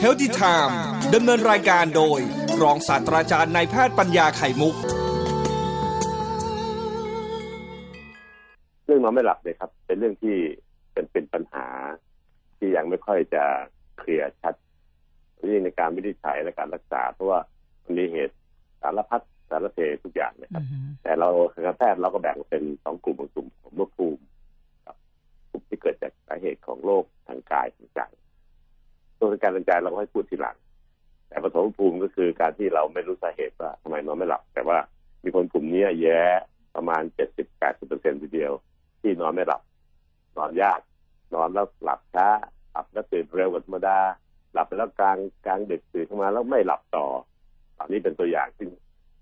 Healthy Time ดำเนินรายการโดย รองศาสตราจารย์นายแพทย์ปัญญาไข่มุก เรื่องนอนไม่หลับเนี่ยครับ เป็นเรื่องที่เป็นเป็นปัญหา ที่ยังไม่ค่อยจะ clear ชัดนี่ในการวินิจฉัยและการรักษา เพราะว่ามันมีเหตุสารพัดสารเพทุกอย่างนะครับ แต่เราคณะแพทย์เราก็แบ่งเป็นสองกลุ่มกลุ่มของโรคภูมิกับ กลุ่มที่เกิดจากสาเหตุของโรคทางกายทางใจตัวทางการทางใจเราก็ให้พูดทีหลัง แต่ปฐมภูมิก็คือการที่เราไม่รู้สาเหตุว่าทำไมนอนไม่หลับ แต่ว่ามีคนกลุ่มนี้แย่ประมาณเจ็ดสิบแปดสิบเปอร์เซ็นทีเดียว ที่นอนไม่หลับ นอนยาก นอนแล้วหลับช้าหลับแล้วตื่นเร็วกว่าธรรมดา หลับไปแล้วกลางกลางดึกตื่นขึ้นมาแล้วไม่หลับต่ออันนี้เป็นตัวอย่างที่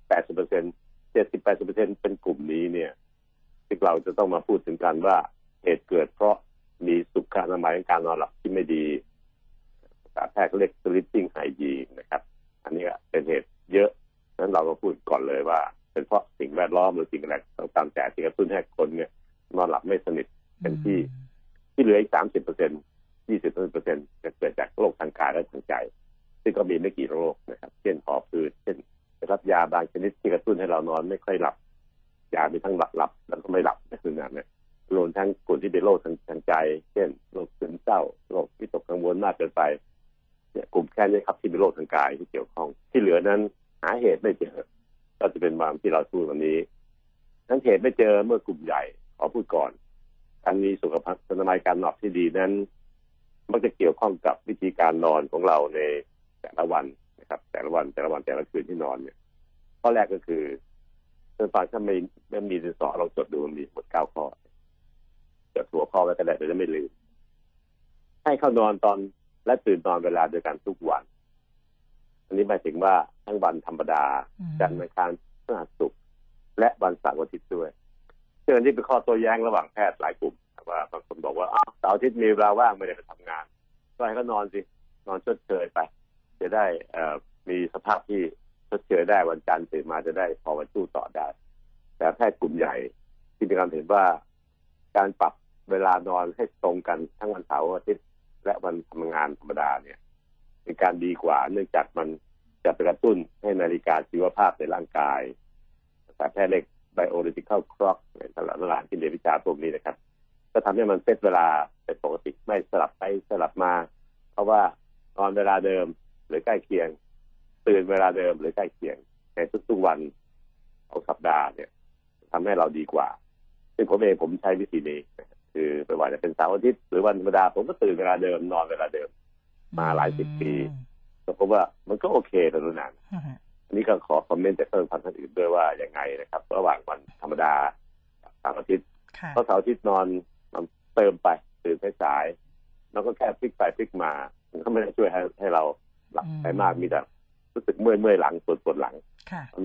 แปดสิบเปอร์เซ็นเจ็ดสิบแปดสิบเปอร์เซ็นเป็นกลุ่มนี้เนี่ยที่เราจะต้องมาพูดถึงกันว่า เหตุเกิดเพราะมีสุขอนามัยการนอนหลับที่ไม่ดีภาษาแพทย์เรียก sleeping hygiene นะครับ อันนี้เป็นเหตุเยอะนั้นเราก็พูดก่อนเลยว่า เป็นเพราะสิ่งแวดล้อมหรือสิ่งอะไรต่างๆแต่ที่กระตุ้นให้คนเนี่ยนอนหลับไม่สนิทเป็นที่ที่เหลืออีกสามสิบเปอร์เซ็นยี่สิบเปอร์เซ็นจะเกิดจากโรคทางกายและทางใจ ซึ่งก็มีไม่กี่โรคนะครับ เช่นหอบหืดเช่นได้รับยาบางชนิดที่กระตุ้นให้เรานอนไม่ค่อยหลับ ยามีทั้งหลับหลับแล้วก็ไม่หลับในคืนนั้นเนี่ย รวมทั้งกลุ่มที่เป็นโรคทางทางใจ เช่นโรคซึมเศร้าโรควิตกกังวลมากเกินไปเนี่ยกลุ่มแค่นี้ครับที่เป็นโรคทางกายที่เกี่ยวข้อง ที่เหลือนั้นหาเหตุไม่เจอ ก็จะเป็นความที่เราพูดวันนี้นั้นเหตุไม่เจอเมื่อกลุ่มใหญ่ขอพูดก่อนการมีสุขภาพอนามัยการนอนที่ดีนั้น มักจะเกี่ยวข้องกับวิธีการนอนของเราในแต่ละวันนะครับ แต่ละวันแต่ละวันแต่ละคืนที่นอนเนี่ยข้อแรกก็คือเพื่อนฟังถ้าไม่ไม่มีดินสอเราจดดูมันมีหมดเก้าข้อ จดหัวข้อไว้ก็ได้แต่จะไม่ลืม ให้เข้านอนตอนและตื่นนอนเวลาเดียวกันทุกวัน อันนี้หมายถึงว่าทั้งวันธรรมดาจันทร์อังคารพฤหัสศุกร์และวันเสาร์อาทิตย์ด้วยซึ่งอันนี้เป็นข้อโต้แย้งระหว่างแพทย์หลายกลุ่มว่าบางคนบอกว่าอ้าวเสาร์อาทิตย์มีเวลาว่างไม่ได้ไปทำงาน ก็ให้เขานอนสิ นอนชดเชยไป จะได้เอ่อมีสภาพที่ชดเชยได้วันจันทร์ตื่นมาจะได้พอวันสู้ต่อได้ แต่แพทย์กลุ่มใหญ่ที่มีการเห็นว่าการปรับ เวลานอนให้ตรงกันทั้งวันเสาร์อาทิตย์และวันทำงานธรรมดาเนี่ยเป็นการดีกว่า เนื่องจากมันจะไปกระตุ้นให้นาฬิกาชีวภาพในร่างกายแต่แพทย์เล็กไบโอโลจิค a l clock ในตลาดตลาดที่เรียนวิชาพวกนี้นะครับ ก็ทำให้มันเซตเวลาเป็นปกติไม่สลับไปสลับมา เพราะว่านอนเวลาเดิมหรือใกล้เคียง ตื่นเวลาเดิมหรือใกล้เคียง ในทุกๆวันของสัปดาห์เนี่ยทำให้เราดีกว่า ซึ่งผมเองผมใช้วิธีนี้นะครับ คือไม่ว่าจะเป็นเสาร์อาทิตย์หรือวันธรรมดาผมก็ตื่นเวลาเดิมนอนเวลาเดิม มาหลายสิบปีก็พบว่ามันก็โอเคแต่รู้นานอันนี้ก็ขอคอมเมนต์จากเพื่อนพันท่านอื่นด้วยว่ายังไงนะครับ ระหว่างวันธรรมดากับเสาร์อาทิตย์เพราะเสาร์อาทิตย์นอนนอนเติมไปตื่นสายๆแล้วก็แค่พลิกไปพลิกมามันก็ไม่ได้ช่วยให้ให้เราหลับไปมากมีแต่รู้สึกเมื่อยเมื่อยหลังปวดปวดหลัง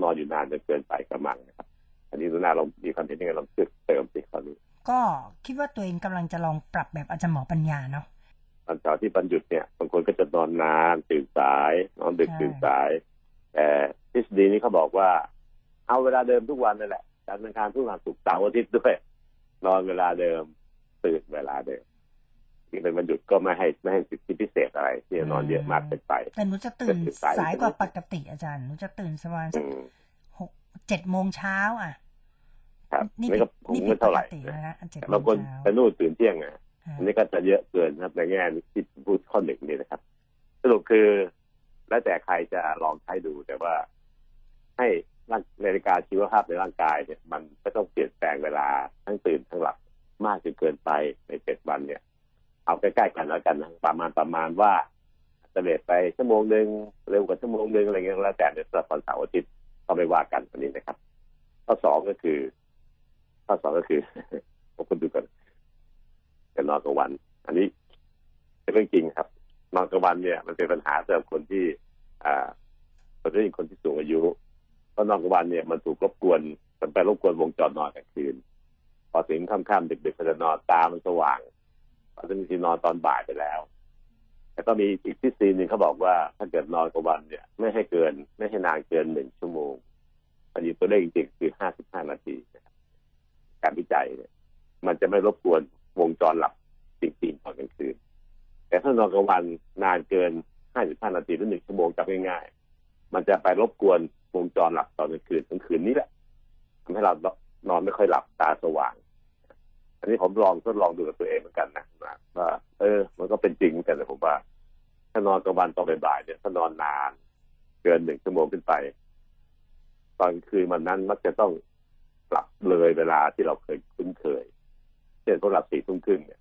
นอนอยู่นานจนเกินไปกระมังนะครับ อันนี้ดูน่าเรามีความเห็นยังไงเราเติมสิคราวนี้ ก็คิดว่าตัวเองกำลังจะลองปรับแบบอาจารย์หมอปัญญาเนาะวันเสาร์ที่บรรหยุดเนี่ยบางคนก็จะนอนนานตื่นสายนอนดึกตื่นสาย แต่ทฤษฎีนี้เขาบอกว่า เอาเวลาเดิมทุกวันนั่นแหละจันทร์อังคารพฤหัสศุกร์เสาร์อาทิตย์ด้วย นอนเวลาเดิมตื่นเวลาเดิมที่เป็นวันหยุดก็ไม่ให้ไม่ให้สิทธิพิเศษอะไร ที่จะนอนเยอะมากเกินไปแต่หนูจะตื่นสายกว่าปกติอาจารย์หนูจะตื่นประมาณสักหกเจ็ดโมงเช้าอะ ครับนี่ไม่ก็ผมไม่เท่าไหร่ปกตินะฮะเจ็ดโมบางงคนเช้าไปนู่นตื่นเที่ยงอะอันนี้ก็จะเยอะเกินนะครับในแง่ที่พูดข้อหนึ่งนี่นะครับ สรุปคือ แล้วแต่ใครจะลองใช้ดูแต่ว่า ให้ร่างนาฬิกาชีวภาพในร่างกายเนี่ย มันก็ต้องเปลี่ยนแปลงเวลาทั้งตื่นทั้งหลับมากจนเกินไปในเจ็ดวันเนี่ย เอาใกล้ๆกันแล้วกันนะประมาณประมาณว่าจะเลทไปชั่วโมงหนึ่งเร็วกว่าชั่วโมงหนึ่งอะไรเงี้ยแล้วแต่ในสำหรับวันเสาร์อาทิตย์ก็ไม่ว่ากันอันนี้นะครับ ข้อสองก็คือ ข้อสองก็คือพวกคุณดูกันจะนอนกลางวัน อันนี้เป็นเรื่องจริงครับนอนกลางวันเนี่ย มันเป็นปัญหาสำหรับคนที่ อ่าโดยเฉพาะคนที่สูงอายุเพราะนอนกลางวันเนี่ยมันถูกรบกวนมันไปรบกวนวงจรนอนกลางคืน พอถึงค่ำๆดึกๆก็จะนอนตามันสว่างพอถึงทีนอนตอนบ่ายไปแล้ว แต่ก็มีอีกทฤษฎีหนึ่งเขาบอกว่า ถ้าเกิดนอนกลางวันเนี่ย ไม่ให้เกิน ไม่ให้นานเกินหนึ่งชั่วโมงอันนี้ตัวเลขจริงๆคือห้าสิบห้านาที การวิจัยเนี่ยมันจะไม่รบกวนวงจรหลับจริงๆตอนกลางคืน แต่ถ้านอนกลางวันนานเกินห้าสิบห้านาทีหรือหนึ่งชั่วโมงจับง่ายๆ มันจะไปรบกวนวงจรหลับตอนกลางคืนกลางคืนนี้แหละทำให้เรานอนไม่ค่อยหลับตาสว่าง อันนี้ผมลองทดลองดูกับตัวเองเหมือนกันนะว่าเออ มันก็เป็นจริงเหมือนกันนะผมว่า ถ้านอนกลางวันตอนบ่ายเนี่ยถ้านอนนาน เกินหนึ่งชั่วโมงขึ้นไป ตอนคืนมันนั้นมักจะต้อง หลับเลยเวลาที่เราเคยคุ้นเคย เช่นพวกหลับสี่ทุ่มครึ่งเนี่ย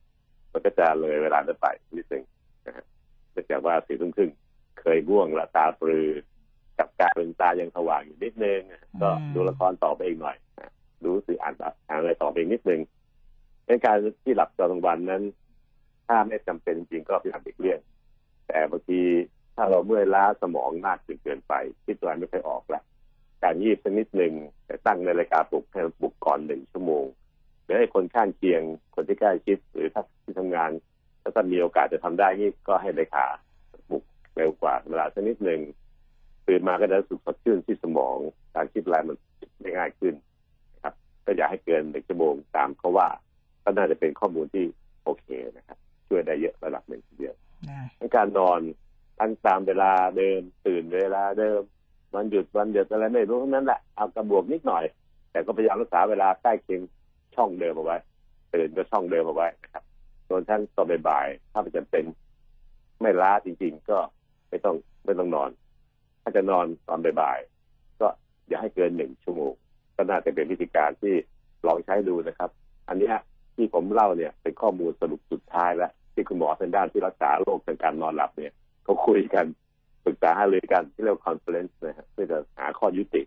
มันก็จะเลยเวลานั้นไปนิดนึงนะฮะเนื่องจากว่าสี่ทุ่มครึ่งเคยง่วงละตาปรือกับการเป็นตายังสว่างอยู่นิดนึงก็ดูละครต่อไปอีกหน่อยดูสื่ออ่านอ่านอะไรต่อไปอีกนิดนึงในการที่หลับตอนกลางวันนั้น ถ้าไม่จำเป็นจริงก็พยายามหลีกเลี่ยงแต่บางทีถ้าเราเมื่อยล้าสมองมากจนเกินไปคิดตัวไม่ค่อยออกแล้ว การยีบสักนิดหนึ่งแต่ตั้งในรายการปลุกให้ปลุกก่อนหนึ่งชั่วโมงหรือให้คนข้างเคียงคนที่ใกล้ชิดหรือถ้าที่ทำงานถ้ามีโอกาสจะทำได้นี่ก็ให้เลขาปลุกเร็วกว่าเวลาสักนิดหนึ่งตื่นมาก็จะรู้สึกสดชื่นที่สมองการคิดอะไรมันได้ง่ายขึ้นนะครับ ก็อย่าให้เกินหนึ่งชั่วโมงตามเขาว่า ก็น่าจะเป็นข้อมูลที่โอเคนะครับ ช่วยได้เยอะระดับหนึ่งทีเดียวการนอนตั้งตามเวลาเดิมตื่นเวลาเดิม วันหยุดวันหยุดอะไรไม่รู้ทั้งนั้นแหละเอากระบวกนิดหน่อย แต่ก็พยายามรักษาเวลาใกล้เคียงช่องเดิมเอาไว้ตื่นก็ช่องเดิมเอาไว้นะครับส่วนท่านตอนบ่ายๆถ้ามันจะเป็นไม่ล้าจริง ๆ ก็ไม่ต้องไม่ต้องนอน ถ้าจะนอนตอนบ่ายๆก็อย่าให้เกินหนึ่งชั่วโมงก็น่าจะเป็นวิธีการที่ลองใช้ดูนะครับ อันนี้ที่ผมเล่าเนี่ยเป็นข้อมูลสรุปสุดท้ายแล้วที่คุณหมอทางด้านที่รักษาโรคทางการนอนหลับเนี่ยเขาคุยกัน ปรึกษาหารือกันที่เรียกว่าคอนเฟอเรนซ์นะฮะเพื่อจะหาข้อยุติ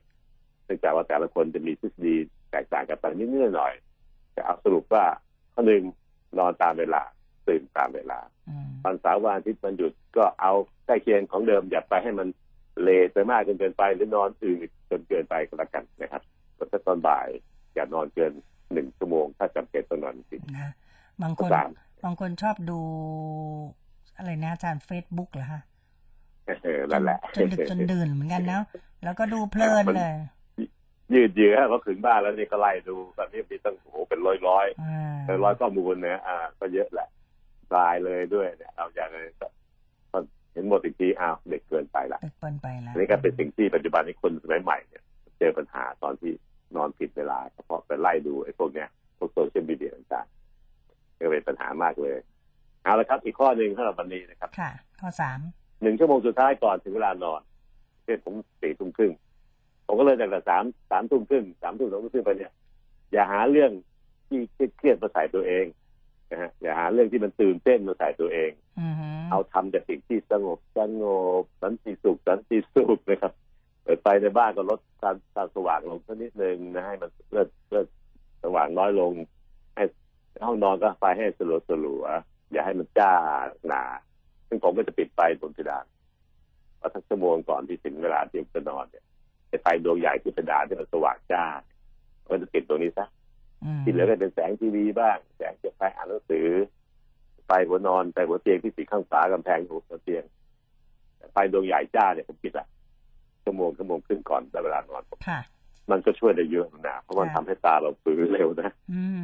เนื่องจากว่าแต่ละคนจะมีทฤษฎีแตกต่างกันไปนิดหน่อยแต่เอาสรุปว่าข้อหนึ่งนอนตามเวลาตื่นตามเวลาวันเสาร์วันอาทิตย์วันหยุดก็เอาใกล้เคียงของเดิมอย่าไปให้มันเลไปมากจนเกินไปหรือนอนอื่นจนเกินไปก็แล้วกันนะครับถ้าตอนบ่ายอย่านอนเกินหนึ่งชั่วโมง ถ้าจำเป็นต้องนอนจริงนะบางคนบางคนชอบดูอะไรนะอาจารย์เฟซบุ๊กเหรอฮะเออ นั่นแหละจนดึกจนดื่นเหมือนกันนะแล้วก็ดูเพลินเลยยืดเยื้อพอถึงบ้านแล้วนี่ก็ไล่ดูตอนนี้มีตั้งโอ้เป็นร้อยร้อยเป็นร้อยข้อมูลเนี่ยอ่า ก็เยอะแหละตายเลยด้วยเนี่ยเอาอย่างเลยเห็นหมดอีกทีอ้าวเด็กเกินไปละเด็กเกินไปแล้วนี่ก็เป็นสิ่งที่ปัจจุบันนี้คนสมัยใหม่เนี่ย เจอปัญหาตอนที่นอนผิดเวลาเฉพาะไปไล่ดูไอ้พวกเนี้ยพวกโซเชียลมีเดียต่างๆก็เป็นปัญหามากเลย เอาละครับ อีกข้อหนึ่งสำหรับวันนี้นะครับ ค่ะ ข้อสาม หนึ่งชั่วโมงสุดท้ายก่อนถึงเวลานอนเช่นผมสี่ทุ่มครึ่งผมก็เลยจากแต่สามสามทุ่มครึ่งสามทุ่มสองทุ่มครึ่งไปเนี่ย อย่าหาเรื่องที่เครียดมาใส่ตัวเองนะฮะอย่าหาเรื่องที่มันตื่นเต้นมาใส่ตัวเองเอาทำแต่สิ่งที่สงบสงบสันติสุขสันติสุขนะครับเปิดไฟในบ้านก็ลดการการสว่างลงสักนิดนึงนะให้มันเลื่อนเลื่อนสว่างน้อยลง ให้ห้องนอนก็ไฟให้สลัวสลัวอย่าให้มันจ้าหนา ซึ่งผมก็จะปิดไฟบนเพดานพอสักชั่วโมงก่อนที่ถึงเวลาที่จะนอนเนี่ยไฟดวงใหญ่ที่เพดานที่มันสว่างจ้าก็จะปิดตรงนี้ซะที่เหลือก็เป็นแสงทีวีบ้าง แสงจากไฟอ่านหนังสือไฟหัวนอนไฟหัวเตียงที่ติดข้างฝากำแพงหัวเตียงไฟดวงใหญ่จ้าเนี่ยผมปิดละชั่วโมงชั่วโมงขึ้นก่อนแต่เวลานอนมันก็ช่วยได้เยอะนะเพราะมันทำให้ตาเราฟื้นเร็วนะ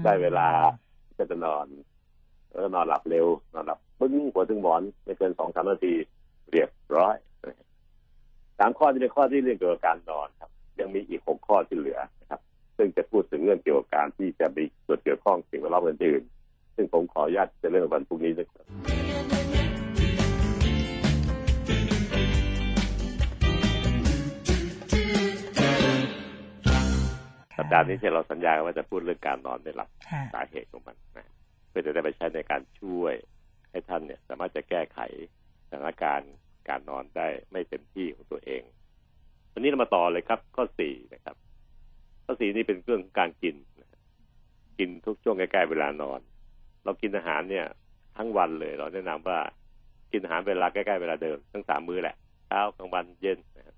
ได้เวลาก็จะนอน แล้วนอนหลับเร็วนอนหลับปึ้งหัวถึงหมอนไม่เกินสองสามนาทีเรียบร้อยสามข้อที่เป็นข้อที่เรื่องเกี่ยวกับการนอนครับ ยังมีอีกหกข้อที่เหลือนะครับ ซึ่งจะพูดถึงเรื่องเกี่ยวกับการที่จะมีส่วนเกี่ยวข้องสิ่งแวดล้อมอื่นๆซึ่งผมขออนุญาตจะเรื่องวันพรุ่งนี้นะครับสัปดาห์นี้ที่เราสัญญาว่าจะพูดเรื่องการนอนไม่หลับสาเหตุของมันนะเพื่อจะได้ไปใช้ในการช่วยให้ท่านเนี่ย สามารถจะแก้ไขสถานการณ์การนอนได้ไม่เต็มที่ของตัวเองวันนี้เรามาต่อเลยครับ ข้อสี่นะครับ ข้อสี่นี่เป็นเรื่องการกิน กินทุกช่วงใกล้ๆเวลานอน เรากินอาหารเนี่ย ทั้งวันเลย เราแนะนำว่ากินอาหารเวลาใกล้ๆเวลาเดิมทั้งสามมื้อแหละเช้ากลางวันเย็นนะครับ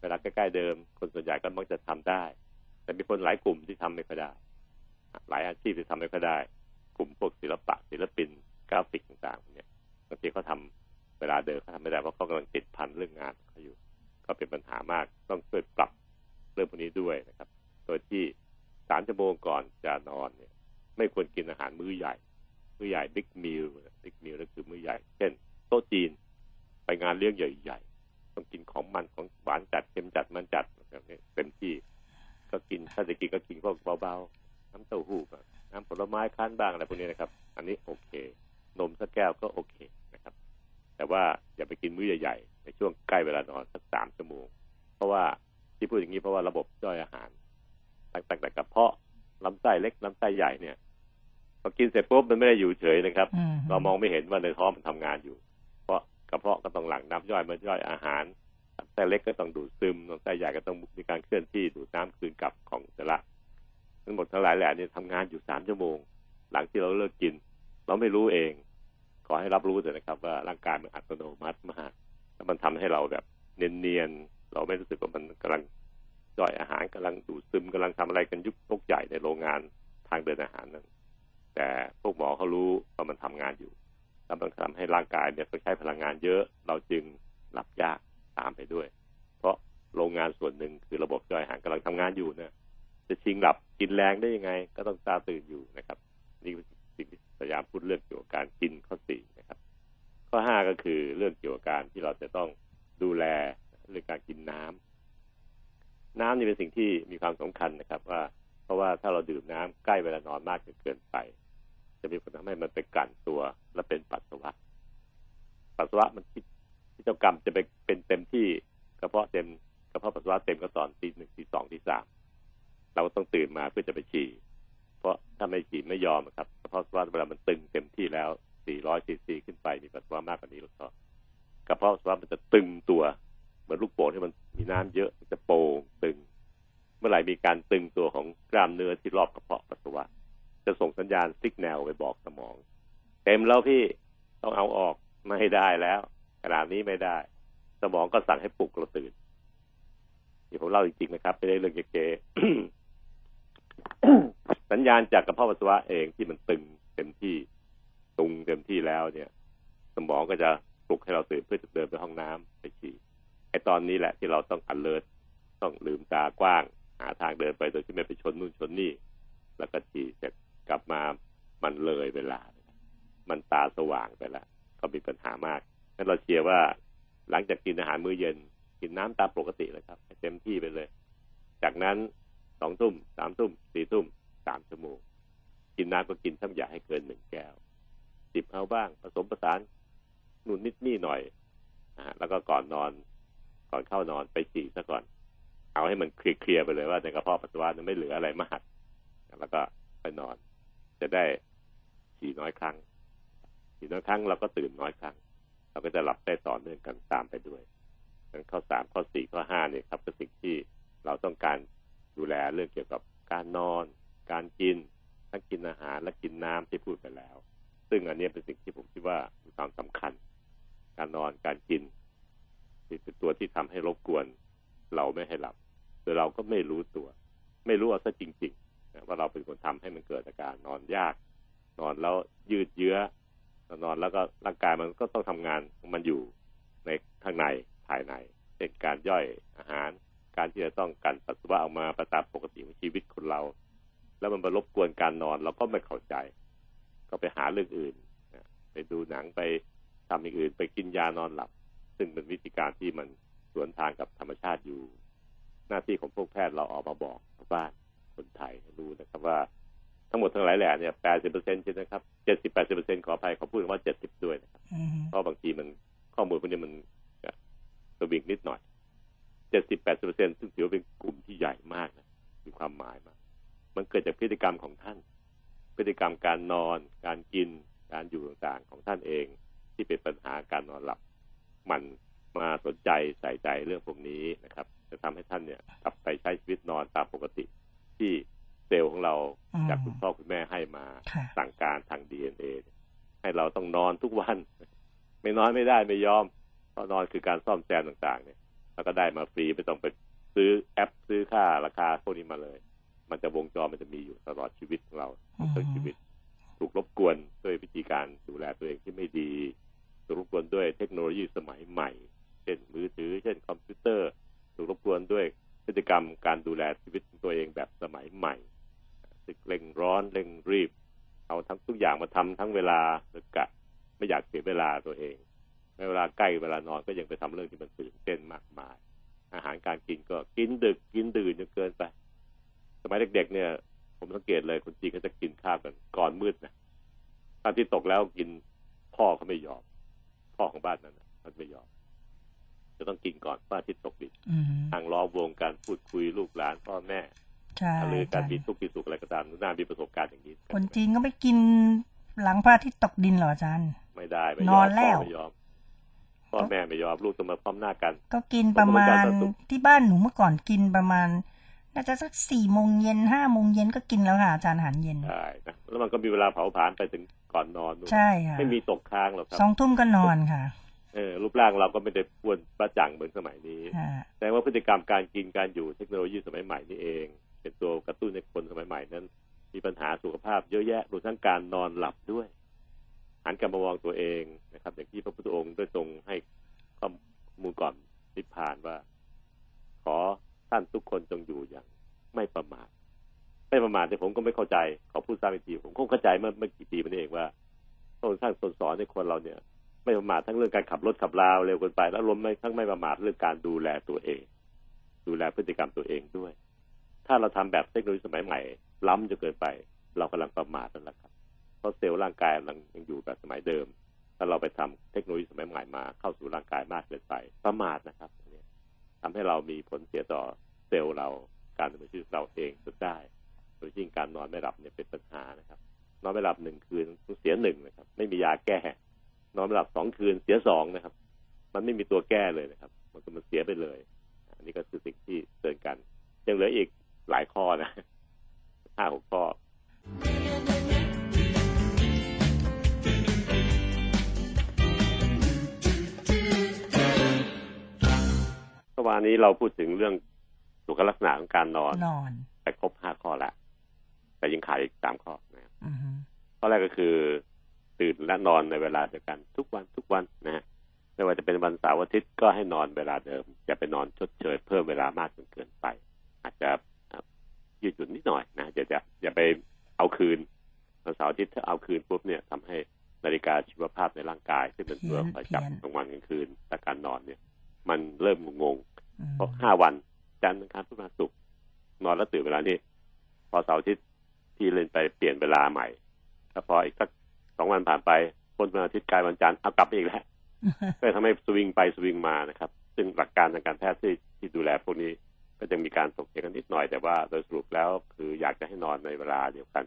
เวลาใกล้ๆเดิม คนส่วนใหญ่ก็มักจะทำได้ แต่มีคนหลายกลุ่มที่ทำไม่ค่อยได้ หลายอาชีพที่ทำไม่ค่อยได้ กลุ่มพวกศิลปะศิลปินกราฟิกต่างๆเนี่ยบางทีเขาทาเวลาเดินเขาทำไม่ได้เพราะเขากำลังติดพันเรื่องงานเขาอยู่ ก็เป็นปัญหามากต้องช่วยปรับเรื่องพวกนี้ด้วยนะครับ โดยที่สามชั่วโมงก่อนจะนอนเนี่ย ไม่ควรกินอาหารมื้อใหญ่ มื้อใหญ่ big meal big meal นั่นคือมื้อใหญ่ เช่น โต๊ะจีนไปงานเลี้ยงใหญ่ๆต้องกินของมันของหวานจัดเค็มจัดมันจัดแบบนี้เต็มที่ ก็กินถ้าจะกินก็กินพวกเบาๆน้ำเต้าหู้ น้ำผลไม้คั้นบ้างอะไรพวกนี้นะครับ อันนี้โอเค นมสักแก้วก็โอเคนะครับ แต่ว่าอย่าไปกินมื้อใหญ่ๆ ในช่วงใกล้เวลานอนสักสามชั่วโมง เพราะว่าที่พูดอย่างนี้เพราะว่าระบบย่อยอาหารตั้งแต่กระเพาะลำไส้เล็กลำไส้ใหญ่เนี่ยพอกินเสร็จปุ๊บมันไม่ได้อยู่เฉยนะครับ เรามองไม่เห็นว่าในท้องมันทำงานอยู่ เพราะกระเพาะก็ต้องหลั่งน้ำย่อยมันย่อยอาหารลำไส้เล็กก็ต้องดูดซึมลำไส้ใหญ่ก็ต้องมีการเคลื่อนที่ดูดน้ำคืนกลับของอุจจาระ ทั้งหมดทั้งหลายแหล่นี่ทำงานอยู่สามชั่วโมง หลังที่เราเลิกกิน เราไม่รู้เอง ขอให้รับรู้เถอะนะครับ ว่าร่างกายมันอัตโนมัติมากแล้วมันทำให้เราแบบเนียนๆเราไม่รู้สึกว่ามันกำลังย่อยอาหารกำลังดูดซึมกำลังทำอะไรกันยุบพกใหญ่ในโรงงานทางเดินอาหารนั้น แต่พวกหมอเขารู้ว่ามันทำงานอยู่แล้วมันทำให้ร่างกายเนี่ยต้องใช้พลังงานเยอะ เราจึงหลับยากตามไปด้วย เพราะโรงงานส่วนหนึ่งคือระบบย่อยอาหารกำลังทำงานอยู่เนี่ยจะชิงหลับ กินแรงได้ยังไง ก็ต้องตาตื่นอยู่นะครับ นี่สิ่งที่พยายามพูดเรื่องเกี่ยวกับการกินข้อสี่นะครับ ข้อห้าก็คือเรื่องเกี่ยวกับการที่เราจะต้องดูแลเรื่องการกินน้ำน้ำนี่เป็นสิ่งที่มีความสำคัญนะครับ ว่าเพราะว่าถ้าเราดื่มน้ำใกล้เวลานอนมากจนเกินไป จะมีผลทำให้มันไปกลั่นตัวและเป็นปัสสาวะ ปัสสาวะมันพิจกรรมจะไปเป็นเต็มที่กระเพาะเต็มกระเพาะปัสสาวะเต็มก็ตอนตีหนึ่งตีสองตีสาม เราต้องตื่นมาเพื่อจะไปฉี่ เพราะถ้าไม่ฉี่ไม่ยอมครับกระเพาะปัสสาวะเวลามันตึงเต็มที่แล้ว 400ซีซีขึ้นไปมีปัสสาวะมากกว่านี้แล้วก็กระเพาะปัสสาวะมันจะตึงตัว เหมือนลูกโป่งที่มันมีน้ำเยอะมันจะโป่งตึง เมื่อไหร่มีการตึงตัวของกล้ามเนื้อที่รอบกระเพาะปัสสาวะ จะส่งสัญญาณ signal ไปบอกสมอง เต็มแล้วพี่ต้องเอาออกไม่ได้แล้วขนาดนี้ไม่ได้ สมองก็สั่งให้ปลุกเราตื่นเดี๋ยวผมเล่าจริงๆนะครับไปได้เรื่องเก๋ๆ สัญญาณจากกระเพาะปัสสาวะเองที่มันตึงเต็มที่ตุงเต็มที่แล้วเนี่ย สมองก็จะปลุกให้เราตื่นเพื่อจะเดินไปห้องน้ำไปฉี่ไอตอนนี้แหละที่เราต้อง alert ต้องลืมตากว้าง หาทางเดินไปโดยที่ไม่ไปชนนู่นชนนี่ แล้วก็ฉี่เสร็จกลับมามันเลยเวลา มันตาสว่างไปแล้วก็มีปัญหามากงั้นเราเชียร์ว่าหลังจากกินอาหารมื้อเย็น กินน้ำตามปกติเลยครับเต็มที่ไปเลย จากนั้น สองทุ่มสามทุ่มสี่ทุ่มสามชั่วโมง กินน้ำก็กินทั้งอย่าให้เกินหนึ่งแก้วจิบเอาบ้างผสมประสานนู่นนิดนี่หน่อยนะแล้วก็ก่อนนอน ก่อนเข้านอนไปฉี่ซะก่อน เอาให้มันเคลียร์ไปเลยว่าในกระเพาะปัสสาวะไม่เหลืออะไรมากแล้วก็ไปนอน จะได้ฉี่น้อยครั้งฉี่น้อยครั้งเราก็ตื่นน้อยครั้ง เราก็จะหลับได้ต่อเนื่องกันตามไปด้วยดังข้อสามข้อสี่ข้อห้าเนี่ยครับเป็นสิ่งที่เราต้องการ ดูแลเรื่องเกี่ยวกับการนอน การกิน ทั้งกินอาหารและกินน้ำที่พูดไปแล้ว ซึ่งอันนี้เป็นสิ่งที่ผมคิดว่ามีความสำคัญ การนอนการกินนี่เป็นตัวที่ทำให้รบกวน เราไม่ให้หลับโดยเราก็ไม่รู้ตัว ไม่รู้เอาซะจริงๆว่าเราเป็นคนทำให้มันเกิดอาการนอนยาก นอนแล้วยืดเยื้อนอนแล้วก็ร่างกายมันก็ต้องทำงานมันอยู่ในข้างในภายในเช่นการย่อยอาหาร การที่จะต้องการปัสสาวะออกมาประตามปกติของชีวิตคนเรา แล้วมันมารบกวนการนอนเราก็ไม่เข้าใจ ก็ไปหาเรื่องอื่นไปดูหนังไปทำอย่างอื่น ไปกินยานอนหลับ ซึ่งเป็นวิธีการที่มันสวนทางกับธรรมชาติอยู่ หน้าที่ของพวกแพทย์เราออกมาบอกชาวบ้านคนไทยรู้นะครับว่าทั้งหมดทั้งหลายแหล่เนี่ยแปดสิบเปอร์เซ็นต์ใช่ไหมครับเจ็ดสิบแปดสิบเปอร์เซ็นต์ขออภัยเขาพูดว่าเจ็ดสิบด้วยนะครับเพราะบางทีมันข้อมูลพวกนี้มันสวิงนิดหน่อย เจ็ดสิบแปดสิบเปอร์เซ็นต์ซึ่งถือว่าเป็นกลุ่มที่ใหญ่มากนะมีความหมายมากมันเกิดจากพฤติกรรมของท่าน พฤติกรรมการนอน การกิน การอยู่ต่างๆของท่านเองที่เป็นปัญหาการนอนหลับ มันมาสนใจใส่ใจเรื่องพวกนี้นะครับ จะทำให้ท่านเนี่ยกลับไปใช้ชีวิตนอนตามปกติ ที่เซลล์ของเราจากคุณพ่อคุณแม่ให้มาสั่งการทางดีเอ็นเอให้เราต้องนอนทุกวัน ไม่นอนไม่ได้ไม่ยอมเพราะนอนคือการซ่อมแซมต่างๆ เนี่ย แล้วก็ได้มาฟรีไม่ต้องไปซื้อแอปซื้อค่าราคาพวกนี้มาเลย มันจะวงจรมันจะมีอยู่ตลอดชีวิตของเราทั้งชีวิต ถูกรบกวนด้วยวิธีการดูแลตัวเองที่ไม่ดี ถูกรบกวนด้วยเทคโนโลยีสมัยใหม่ เช่นมือถือ เช่นคอมพิวเตอร์ ถูกรบกวนด้วยพฤติกรรมการดูแลชีวิตตัวเองแบบสมัยใหม่สึกเร่งร้อนเร่งรีบ เอาทั้งทุกอย่างมาทำทั้งเวลาหรือกะไม่อยากเสียเวลาตัวเอง ในเวลาใกล้เวลานอนก็ยังไปทำเรื่องที่มันตื่นเต้นมากมาย อาหารการกินก็กินดึกกินดื่นจนเกินไป สมัยเด็ก ๆ เนี่ย ผมสังเกตเลยคนจีนเขาจะกินข้าวกันก่อนมืดนะตอนที่ตกแล้วกินพ่อเขาไม่ยอม พ่อของบ้านนั้นมันไม่ยอม จะต้องกินก่อนพระอาทิตย์ตกดินอืมทางล้อมวงการพูดคุยลูกหลานพ่อแม่ใช่หรือการอาจารมีย์ทุกข์มีสุขอะไรก็ตามน่ามีประสบการณ์อย่างนี้ คนจีนก็ไม่กินหลังพระอาทิตย์ตกดินเหรออาจารย์ ไม่ได้ไม่ยนออมนแล้พ่อวไม่ยอม พ่อแม่ไม่ยอมลูกต้องมาพร้อมหน้ากัน ก็กินประมาณผมก็เหมือนกันที่บ้านหนูเมื่อก่อนกินประมาณน่าจะสักสี่โมงเย็นห้าโมงเย็นก็กินแล้วค่ะอาจารย์อาหารเย็นใช่นะแล้วมันก็มีเวลาเผาผลาญไปถึงก่อนนอนด้วยใช่ค่ะไม่มีตกค้างหรอกครับสองทุ่มก็นอนค่ะเออรูปร่างเราก็ไม่ได้อ้วนประจังเหมือนสมัยนี้ค่ะแต่ว่าพฤติกรรมการกินการอยู่เทคโนโลยีสมัยใหม่นี่เอง เป็นตัวกระตุ้นให้คนสมัยใหม่นั้น มีปัญหาสุขภาพเยอะแยะรวมทั้งการนอนหลับด้วย หันกลับมามองตัวเองนะครับ อย่างที่พระพุทธองค์ได้ทรงให้ข้อมูลก่อนนิพพานว่า ขอท่านทุกคนจงอยู่อย่างไม่ประมาทไม่ประมาทแต่ผมก็ไม่เข้าใจขอพูดซ้ำอีกทีผมคงเข้าใจเมื่อไม่กี่ปีมานี้เองว่าพระองค์ท่านทรงสอนให้คนเราเนี่ย ไม่ประมาททั้งเรื่องการขับรถขับราเร็วเกินไป แล้วรวมไม่ทั้งไม่ประมาทเรื่องการดูแลตัวเอง ดูแลพฤติกรรมตัวเองด้วย ถ้าเราทำแบบเทคโนโลยีสมัยใหม่ ล้ำจะเกินไป เรากำลังประมาทนั่นแหละครับ ราะเซลล์ร่างกายยังยังอยู่แบบสมัยเดิม ถ้าเราไปทำเทคโนโลยีสมัยใหม่มาเข้าสู่ร่างกายมากเกินไปประมาทนะครับนี้ทำให้เรามีผลเสียต่อเซลล์เราการดำเนินชีวิตเราเองจนได้โดยยิ่งการนอนไม่หลับเนี่ยเป็นปัญหานะครับ นอนไม่หลับหนึ่งคืนเสียหนึ่งนะครับ ไม่มียาแก้ นอนไม่หลับสองคืนเสียสองนะครับ มันไม่มีตัวแก้เลยนะครับ มันก็มันเสียไปเลย อันนี้ก็คือสิ่งที่เตือนกัน ยังเหลืออีกหลายข้อนะห้าหกข้อานนี้เราพูดถึงเรื่องสุขลักษณะของการนอนนอนไปครบห้าข้อแล้วแต่ยังขาดอีกสามข้อนะครับอือฮึข้อแรกก็คือ ตื่นและนอนในเวลาเดียวกันทุกวันทุกวันนะฮะไม่ว่าจะเป็นวันเสาร์อาทิตย์ก็ให้นอนเวลาเดิม อย่าไปนอนชดเชยเพิ่มเวลามากจนเกินไป อาจจะยืดหยุ่นนิดหน่อยนะอย่าอย่าอย่าไปเอาคืนวันเสาร์อาทิตย์ถ้าเอาคืนปุ๊บเนี่ยทำให้นาฬิกาชีวภาพในร่างกาย ซึ่งเป็นตัวคอยจับกลางวันกลางคืนและการนอนเนี่ย มันเริ่มงง อืมเพราะห้าวันจันทร์อังคารพุธพฤหัสศุกร์นอนแล้วตื่นเวลานี้พอเสาร์อาทิตย์ที่เล่นไปเปลี่ยนเวลาใหม่แล้วพออีกสักสองวันผ่านไปพ้นวันอาทิตย์กลายวันจันทร์เอากลับไปอีกแล้วก็ทำให้สวิงไปสวิงมานะครับ ซึ่งหลักการทางการแพทย์ที่ที่ดูแลพวกนี้ ก็จะมีการถกเถียงกันนิดหน่อยแต่ว่าโดยสรุปแล้วคืออยากจะให้นอนในเวลาเดียวกัน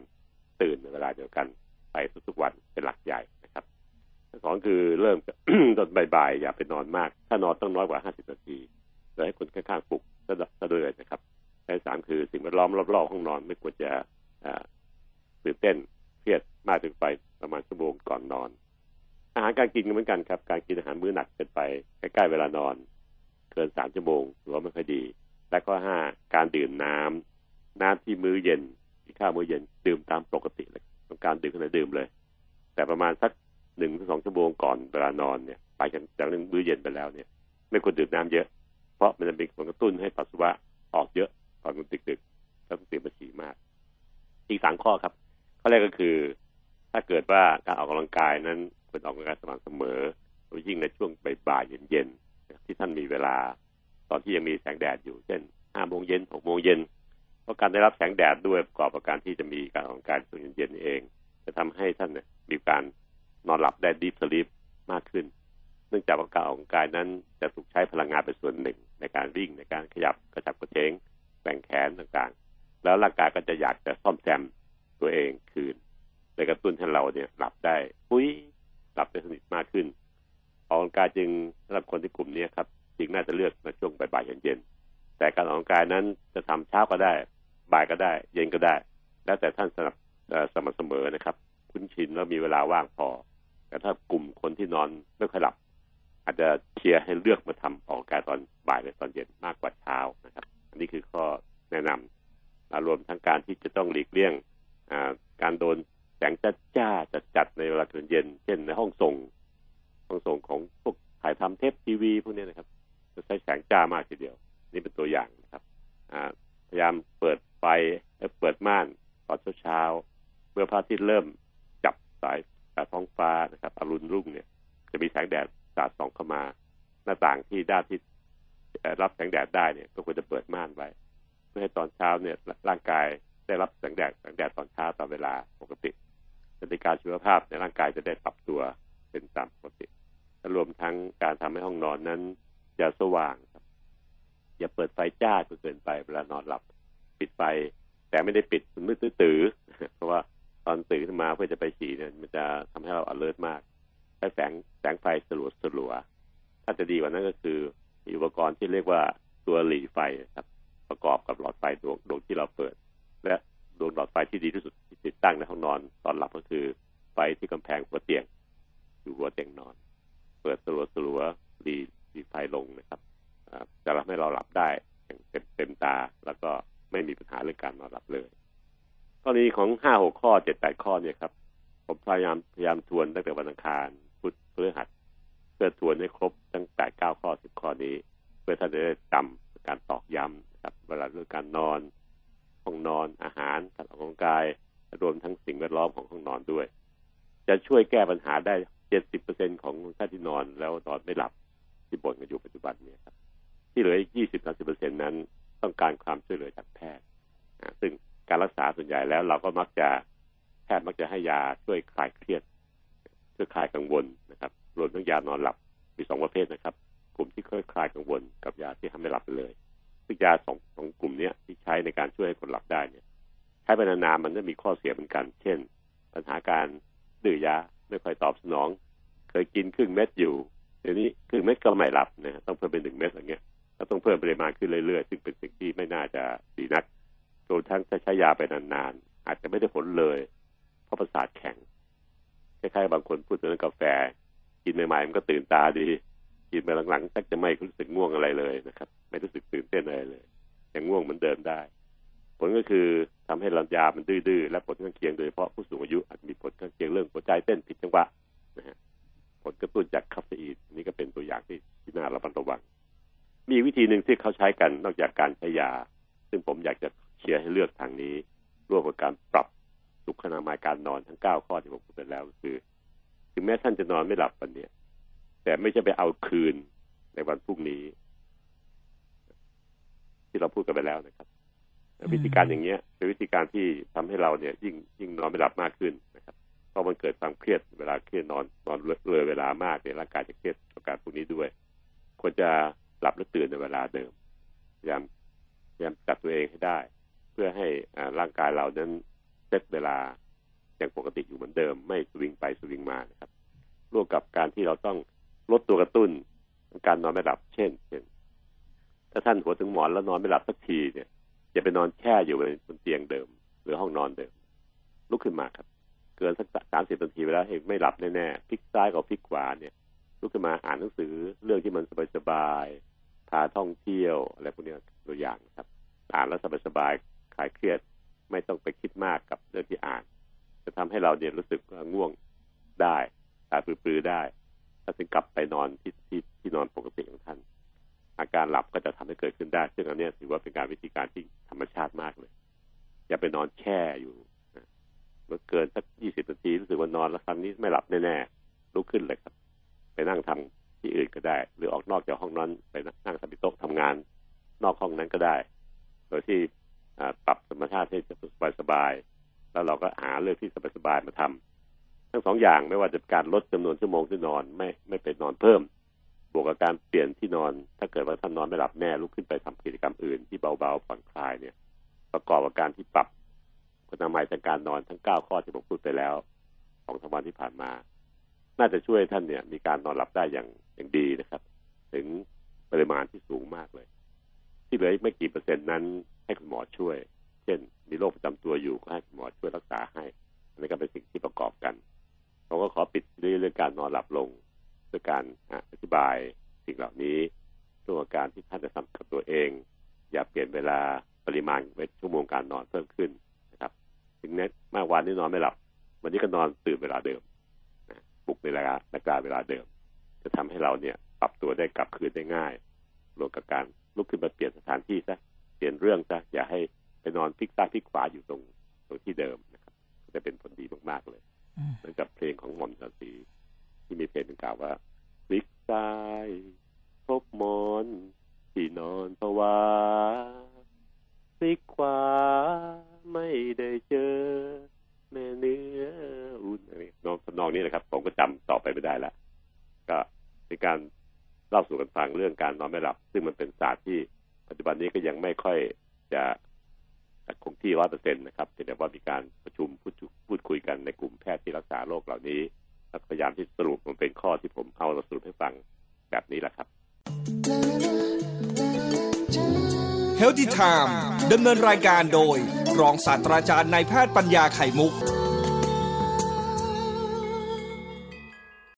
ตื่นในเวลาเดียวกันไปทุกๆวันเป็นหลักใหญ่นะครับสองคือเริ่มตอนบ่ายๆอย่าไปนอนมาก ถ้านอนต้องน้อยกว่า50นาที โดยให้คนข้างๆปลุกซะซะด้วยนะครับและสามคือสิ่งแวดล้อมรอบๆห้องนอนไม่ควรจะตื่นเต้นเครียดมากจนไปประมาณชั่วโมงก่อนนอน อาหารการกินก็เหมือนกันครับ การกินอาหารมื้อหนักเกินไปใกล้ๆเวลานอน เกินสามชั่วโมงหรือว่าไม่ค่อยดี และข้อห้าการดื่มน้ำน้ำที่มื้อเย็นที่ข้าวมื้อเย็นดื่มตามปกติเลยต้องการดื่มขณะดื่มเลย แต่ประมาณสักหนึ่งถึงสองชั่วโมงก่อนเวลานอนเนี่ยไปจากจากเรื่องมื้อเย็นไปแล้วเนี่ย ไม่ควรดื่มน้ำเยอะ เพราะมันจะเป็นผลกระตุ้นให้ปัสสาวะออกเยอะตอนดึกๆแล้วต้องตื่นมาฉี่มาก อีกสามข้อครับ ข้อแรกก็คือ ถ้าเกิดว่าการออกกำลังกายนั้นควรออกกำลังกายสม่ำเสมอโดยยิ่งในช่วงบ่ายๆเย็นๆที่ท่านมีเวลา ตอนที่ยังมีแสงแดดอยู่ เช่นห้าโมงเย็นหกโมงเย็นเพราะการได้รับแสงแดดด้วยประกอบกับการที่จะมีการออกกำลังกายช่วงเย็นๆเอง จะทำให้ท่านมีการนอนหลับได้ดีสลีปมากขึ้น เนื่องจากว่าการอองกายนั้นจะถูกใช้พลังงานเป็นส่วนหนึ่ง ในการวิ่งในการขยับกระชับกระเฉงแบ่งแขนต่างๆ แล้วร่างกายก็จะอยากจะซ่อมแซมตัวเองคืนเลยกระตุ้นให้เราเนี่ยหลับได้ปุ้ยหลับได้สนิทมากขึ้นออกกำลังกายจึงสำหรับคนที่กลุ่มนี้ครับจึงน่าจะเลือกในช่วงบ่ายๆเย็นๆแต่การออกกำลังกายนั้นจะทำเช้าก็ได้ บ่ายก็ได้ เย็นก็ได้ แล้วแต่ท่านสนับสม่ำเสมอนะครับ คุ้นชินแล้วมีเวลาว่างพอ แต่ถ้ากลุ่มคนที่นอนไม่ค่อยหลับ อาจจะเชียร์ให้เลือกมาทำออกกำลังกายตอนบ่ายหรือตอนเย็นมากกว่าเช้านะครับ อันนี้คือข้อแนะนำอ่ารวมทั้งการที่จะต้องหลีกเลี่ยงการโดนแสงจ้าจ้าจัดจัดในเวลากลางเย็น เช่นในห้องส่ง ห้องส่งของพวกถ่ายทำเทปทีวีพวกนี้นะครับ จะใช้แสงจ้ามากทีเดียว นี่เป็นตัวอย่างนะครับพยายามเปิดไฟเปิดม่านตอนเช้าๆเมื่อพระอาทิตย์เริ่มจับสายสายท้องฟ้านะครับอรุณรุ่งเนี่ย จะมีแสงแดด สาดส่องเข้ามาหน้าต่างที่ด้านที่รับแสงแดดได้เนี่ย ก็ควรจะเปิดม่านไว้ เพื่อให้ตอนเช้าเนี่ยร่างกายได้รับแสงแดดแสงแดดตอนเช้าตามเวลาปกติในการชีวภาพในร่างกายจะได้ปรับตัวเป็นตามปกติรวมทั้งการทำให้ห้องนอนนั้นจะสว่างครับ อย่าเปิดไฟจ้าจนเกินไปเวลานอนหลับ ปิดไฟ แต่ไม่ได้ปิดมืดตื้อเพราะว่าตอนตื่นขึ้นมาเพื่อจะไปฉี่เนี่ย มันจะทำให้เรา alert มาก ใช้แสงแสงไฟสลัวสลัวถ้าจะดีกว่านั้นก็คืออุปกรณ์ที่เรียกว่าตัวหลีไฟครับ ประกอบกับหลอดไฟดวงดวงที่เราเปิด และดวงหลอดไฟที่ดีที่สุดที่ติดตั้งในห้องนอนตอนหลับก็คือไฟที่กำแพงหัวเตียง อยู่หัวเตียงนอน เปิดสลัวสลัวดีดีไฟลงนะครับจะทำให้เราหลับได้อย่างเต็มเต็มตาแล้วก็ไม่มีปัญหาเรื่องการนอนหลับเลยกรณีของห้าหกข้อเจ็ดแปดข้อเนี่ยครับ ผมพยายามพยายามทวนตั้งแต่วันอังคาร ฤหัสเพื่อทวนให้ครบตั้งแต่เก้าข้อสิบข้อนี้ เพื่อท่านจะได้จำการตอกย้ำครับ เวลาเรื่องการนอน ห้องนอนอาหารการออกกำลังกายรวมทั้งสิ่งแวดล้อมของห้องนอนด้วย จะช่วยแก้ปัญหาได้เจ็ดสิบเปอร์เซ็นของท่านที่นอนแล้วนอนไม่หลับที่บ่นกันอยู่ปัจจุบันเนี่ยครับ ที่เหลืออีกยี่สิบสาสิบเปอร์เซ็นนั้น ต้องการความช่วยเหลือจากแพทย์ซึ่งการรักษาส่วนใหญ่แล้วเราก็มักจะแพทย์มักจะให้ยาช่วยคลายเครียด ช่วยคลายกังวลนะครับรวมทั้งยานอนหลับมีสองประเภทนะครับ กลุ่มที่ค่อยคลายกังวลกับยาที่ทำให้หลับไปเลย ซึ่งยาสองสองกลุ่มนี้ที่ใช้ในการช่วยให้คนหลับได้เนี่ย ใช้ไปนานๆมันจะมีข้อเสียเหมือนกัน เช่น ปัญหาการดื้อยาไม่ค่อยตอบสนอง เคยกินครึ่งเม็ดอยู่เดี๋ยวนี้ครึ่งเม็ดก็ไม่หลับนะต้องเพิ่มเป็นหนึ่งเม็ดอะไรเงี้ยก็ต้องเพิ่มปริมาณขึ้นเรื่อยๆ ซึ่งเป็นสิ่งที่ไม่น่าจะดีนักรวมทั้งถ้าใช้ยาไปนานๆอาจจะไม่ได้ผลเลย เพราะประสาทแข็ง คล้ายๆบางคนพูดถึงกาแฟ กินใหม่ๆมันก็ตื่นตาดี กินไปหลังๆสักจะไม่รู้สึกง่วงอะไรเลยนะครับ ไม่รู้สึกตื่นเต้นอะไรเลยยังง่วงเหมือนเดิมได้ ผลก็คือทำให้ลังยามันดื้อๆและผลข้างเคียงโดยเฉพาะผู้สูงอายุอาจมีผลข้างเคียงเรื่องหัวใจเต้นผิดจังหวะนะฮะผลกระตุ้นจากคาเฟอีนนี่ก็เป็นตัวอย่างที่ที่น่าระมัดระวัง มีวิธีหนึ่งที่เขาใช้กันนอกจากการใช้ยา ซึ่งผมอยากจะเชียร์ให้เลือกทางนี้ร่วมกับการปรับ สุขนามัยการนอนทั้งเก้าข้อที่ผมพูดไปแล้วคือ ถึงแม้ท่านจะนอนไม่หลับวันนี้แต่ไม่ใช่ไปเอาคืนในวันพรุ่งนี้ ที่เราพูดกันไปแล้วนะครับวิธีการอย่างเงี้ยเป็นวิธีการที่ทำให้เราเนี่ย ยิ่งยิ่งนอนไม่หลับมากขึ้นนะครับเพราะมันเกิดความเครียดเวลาเครียดนอนนอนเลยเวลามากเนี่ยร่างกายจะเครียดกับการพวกนี้ด้วย ควรจะหลับและตื่นในเวลาเดิมพยายามพยายามจัดตัวเองให้ได้ เพื่อให้ร่างกายเรานั้น เซตเวลาอย่างปกติอยู่เหมือนเดิม ไม่สวิงไปสวิงมานะครับร่วมกับการที่เราต้องลดตัวกระตุ้น การนอนไม่หลับเช่นเช่น ถ้าท่านหัวถึงหมอนแล้วนอนไม่หลับสักทีเนี่ยอย่าไปนอนแช่อยู่บนเตียงเดิม หรือห้องนอนเดิม ลุกขึ้นมาครับ เกินสักสามสิบนาทีไปแล้วเองไม่หลับแน่ๆพลิกซ้ายกับพลิกขวาเนี่ยลุกขึ้นมาอ่านหนังสือเรื่องที่มันสบายๆพาท่องเที่ยวอะไรพวกนี้ตัวอย่างครับ อ่านแล้วสบายๆคลายเครียด ไม่ต้องไปคิดมากกับเรื่องที่อ่าน จะทำให้เราเนี่ยรู้สึกง่วงได้ตาปลือๆได้ถ้าถึงกลับไปนอนที่ที่ที่นอนปกติของท่าน อาการหลับก็จะทำให้เกิดขึ้นได้ ซึ่งอันนี้ถือว่าเป็นการวิธีการที่ธรรมชาติมากเลย อย่าไปนอนแช่อยู่เมื่อเกินสักยี่สิบนาทีรู้สึกว่านอนแล้วครั้งนี้ไม่หลับแน่ๆลุกขึ้นเลยครับ ไปนั่งทำที่อื่นก็ได้ หรือออกนอกจากห้องนอนไปนั่งทำโต๊ะทำงาน นอกห้องนั้นก็ได้ โดยที่ ปรับธรรมชาติให้สบายๆแล้วเราก็หาเรื่องที่สบายๆมาทำทั้งสองอย่างไม่ว่าจะการลดจำนวนชั่วโมงที่นอนไม่ไม่ไปนอนเพิ่ม บวกกับการเปลี่ยนที่นอน ถ้าเกิดว่าท่านนอนไม่หลับแน่ลุกขึ้นไปทำกิจกรรมอื่นที่เบาๆผ่อนคลายเนี่ย ประกอบกับการที่ปรับคุณภาพทางการนอนทั้งเก้าข้อที่ผมพูดไปแล้วสองสามวันที่ผ่านมา น่าจะช่วยท่านเนี่ย มีการนอนหลับได้อย่างอย่างดีนะครับ ถึงปริมาณที่สูงมากเลย ที่เหลือไม่กี่เปอร์เซ็นต์นั้น ให้คุณหมอช่วย เช่น มีโรคประจำตัวอยู่ก็ให้คุณหมอช่วยรักษาให้อันนี้ก็เป็นสิ่งที่ประกอบกันผมก็ขอปิดเรื่องการนอนหลับลงด้วยการอธิบายสิ่งเหล่านี้ตัวการที่ท่านจะทำกับตัวเอง อย่าเปลี่ยนเวลาปริมาณเวชั่วโมงการนอนเพิ่มขึ้นนะครับถึงแม้เมื่อวานนี้นอนไม่หลับ วันนี้ก็นอนตื่นเวลาเดิมปลุกเวลานักกาเวลาเดิม จะทำให้เราเนี่ยปรับตัวได้กลับคืนได้ง่ายรวมกับการ ลุกขึ้นมาเปลี่ยนสถานที่ซะเปลี่ยนเรื่องซะอย่าให้ไปนอนพลิกซ้ายพลิกขวาอยู่ตรงตรงที่เดิมนะครับจะเป็นผลดีมากๆเลยเหมือนกับเพลงของหม่อมราตรีที่มีเพลงเป็นกล่าวว่าพลิกซซ้ายพบมอนที่นอนภาวาซิกขวาไม่ได้เจอแม่เนื้ออุ่นอะไรน้องทำนองนี้นะครับ ผมก็จำต่อไปไม่ได้แล้วก็เป็นการ เล่าสู่กันฟังเรื่องการนอนไม่หลับ ซึ่งมันเป็นศาสตร์ที่ปัจจุบันนี้ก็ยังไม่ค่อยจะคงที่ร้อยเปอร์เซ็นต์นะครับแต่ว่ามีการประชุมพูดพูดคุยกันในกลุ่มแพทย์ที่รักษาโรคเหล่านี้แล้วพยายามที่สรุปมันเป็นข้อที่ผมเอามาสรุปให้ฟังแบบนี้แหละครับ Healthy Time ดำเนินรายการโดย รองศาสตราจารย์นายแพทย์ปัญญาไข่มุก